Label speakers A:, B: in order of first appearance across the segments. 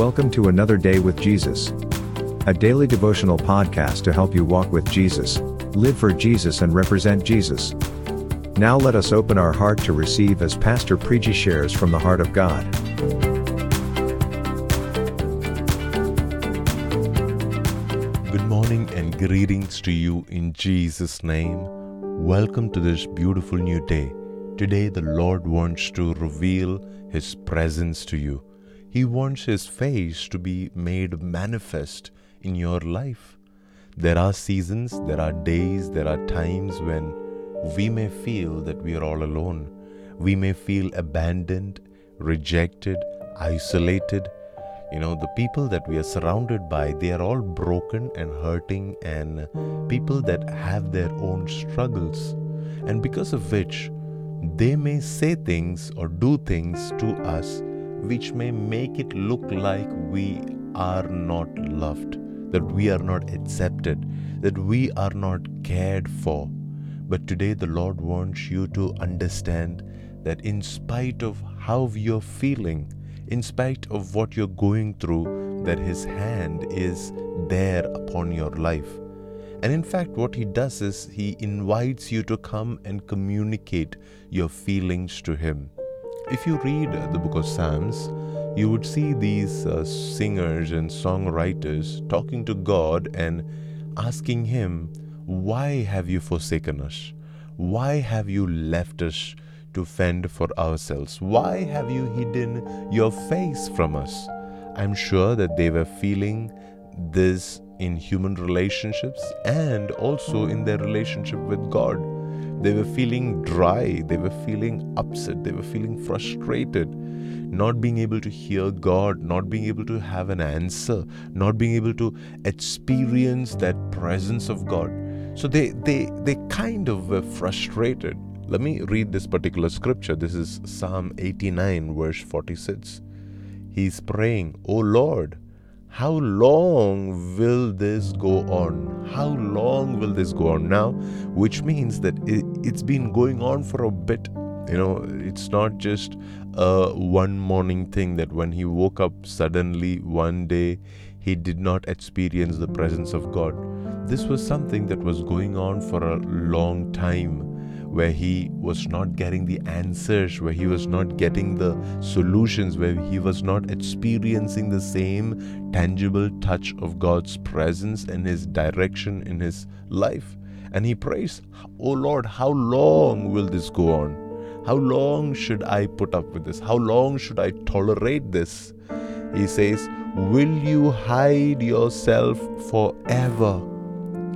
A: Welcome to another day with Jesus, a daily devotional podcast to help you walk with Jesus, live for Jesus, and represent Jesus. Now let us open our heart to receive as Pastor Preji shares from the heart of God.
B: Good morning and greetings to you in Jesus' name. Welcome to this beautiful new day. Today, the Lord wants to reveal His presence to you. He wants His face to be made manifest in your life. There are seasons, there are days, there are times when we may feel that we are all alone. We may feel abandoned, rejected, isolated you know the people that we are surrounded by they are all broken and hurting and people that have their own struggles and because of which they may say things or do things to us which may make it look like we are not loved that we are not accepted that we are not cared for but today the lord wants you to understand that in spite of how you're feeling in spite of what you're going through, that His hand is there upon your life. And in fact, what He does is He invites you to come and communicate your feelings to Him. If you read the book of Psalms, you would see these uh, singers and songwriters talking to God and asking Him, Why have you forsaken us? Why have you left us? to fend for ourselves. Why have you hidden your face from us? I'm sure that they were feeling this in human relationships and also in their relationship with God. They were feeling dry, they were feeling upset, they were feeling frustrated, not being able to hear God, not being able to have an answer, not being able to experience that presence of God. So they they they kind of were frustrated let me read this particular scripture. This is Psalm 89, verse 46. He's praying, O Lord, how long will this go on? How long will this go on now? Which means that it, has been going on for a bit. You know, it's not just a one morning thing that when he woke up suddenly one day, he did not experience the presence of God. This was something that was going on for a long time where he was not getting the answers, where he was not getting the solutions, where he was not experiencing the same tangible touch of God's presence and his direction in his life. And he prays, Oh Lord, how long will this go on? How long should I put up with this? How long should I tolerate this? He says, Will you hide yourself forever?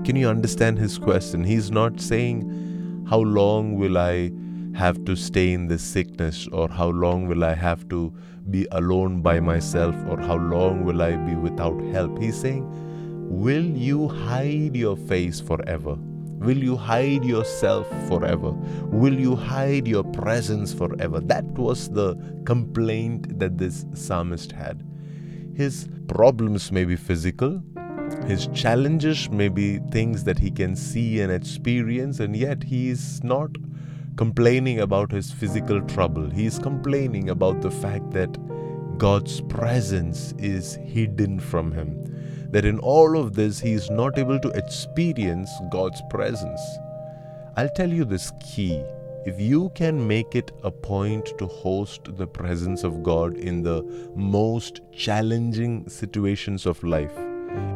B: Can you understand his question? He's not saying, how long will I have to stay in this sickness, or how long will I have to be alone by myself, or how long will I be without help? He's saying, Will you hide your face forever? Will you hide yourself forever? Will you hide your presence forever? That was the complaint that this psalmist had. His problems may be physical, his challenges may be things that he can see and experience, and yet he is not complaining about his physical trouble. He is complaining about the fact that God's presence is hidden from him. That in all of this, he is not able to experience God's presence. I'll tell you this key. If you can make it a point to host the presence of God in the most challenging situations of life,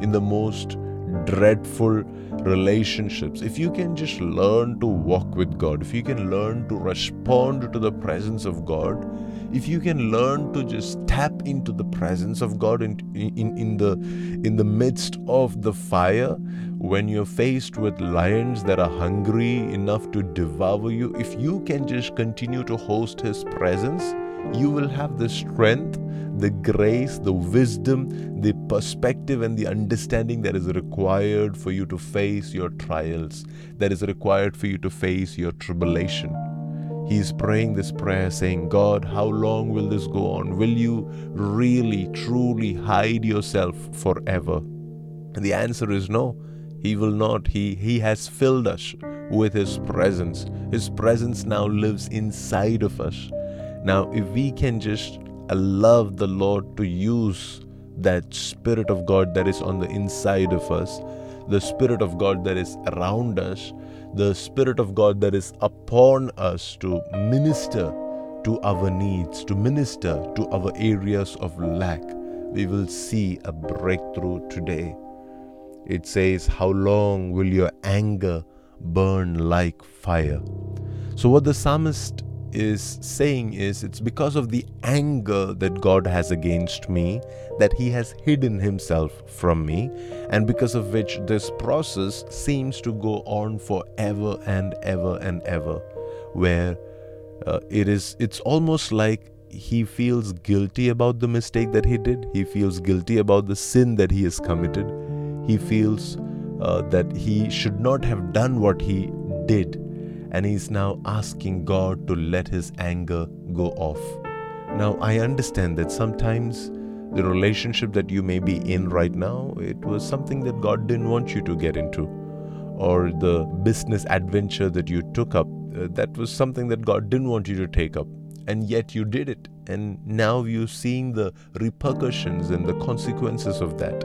B: in the most dreadful relationships, if you can just learn to walk with God, if you can learn to respond to the presence of God, if you can learn to just tap into the presence of God in, in, in the in the midst of the fire, when you're faced with lions that are hungry enough to devour you, if you can just continue to host his presence, you will have the strength the grace, the wisdom, the perspective, and the understanding that is required for you to face your trials, that is required for you to face your tribulation. He is praying this prayer saying, God, how long will this go on? Will you really, truly hide yourself forever? And the answer is no. He will not. He, he has filled us with His presence. His presence now lives inside of us. Now, if we can just allow the Lord to use that Spirit of God that is on the inside of us, the Spirit of God that is around us, the Spirit of God that is upon us to minister to our needs, to minister to our areas of lack, we will see a breakthrough today. It says, How long will your anger burn like fire? So, what the psalmist is saying is it's because of the anger that God has against me that He has hidden Himself from me, and because of which this process seems to go on forever and ever and ever, where uh, it is it's almost like he feels guilty about the mistake that he did. He feels guilty about the sin that he has committed. He feels uh, that he should not have done what he did and he's now asking God to let his anger go off. Now, I understand that sometimes the relationship that you may be in right now, it was something that God didn't want you to get into, or the business adventure that you took up, uh, that was something that God didn't want you to take up, and yet you did it, and now you're seeing the repercussions and the consequences of that.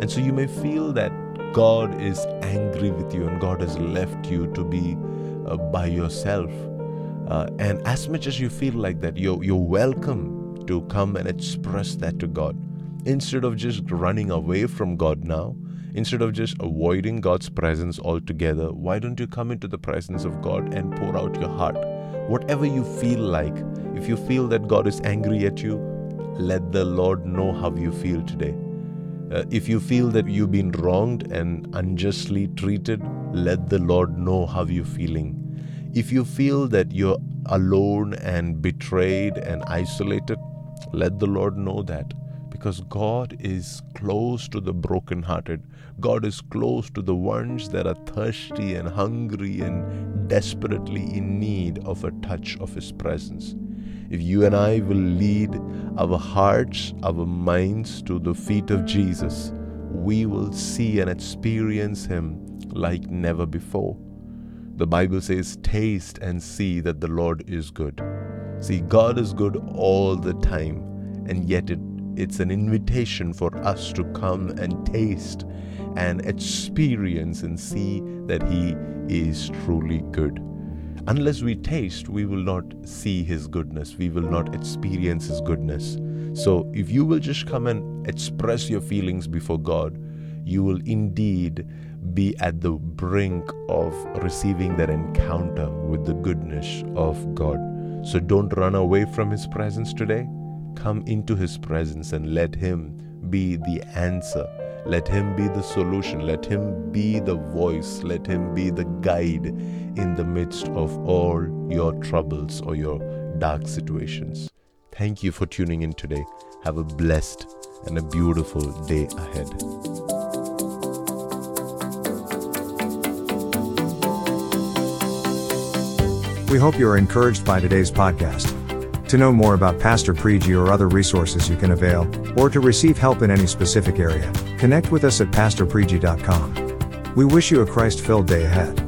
B: And so you may feel that God is angry with you and God has left you to be uh, by yourself. Uh, and as much as you feel like that, you're, you're welcome to come and express that to God. Instead of just running away from God now, instead of just avoiding God's presence altogether, why don't you come into the presence of God and pour out your heart? Whatever you feel like, if you feel that God is angry at you, let the Lord know how you feel today. Uh, if you feel that you've been wronged and unjustly treated, let the Lord know how you're feeling. If you feel that you're alone and betrayed and isolated, let the Lord know that. Because God is close to the brokenhearted. God is close to the ones that are thirsty and hungry and desperately in need of a touch of His presence. If you and I will lead our hearts, our minds to the feet of Jesus, we will see and experience Him like never before. The Bible says, Taste and see that the Lord is good. See, God is good all the time, and yet it, it's an invitation for us to come and taste and experience and see that He is truly good. Unless we taste, we will not see His goodness, we will not experience His goodness. So, if you will just come and express your feelings before God, you will indeed be at the brink of receiving that encounter with the goodness of God. So don't run away from His presence today. Come into His presence and let Him be the answer. Let Him be the solution. Let Him be the voice. Let Him be the guide in the midst of all your troubles or your dark situations. Thank you for tuning in today. Have a blessed and a beautiful day ahead.
A: We hope you are encouraged by today's podcast. To know more about Pastor Preji or other resources you can avail, or to receive help in any specific area, connect with us at pastorpreji.com. We wish you a Christ filled day ahead.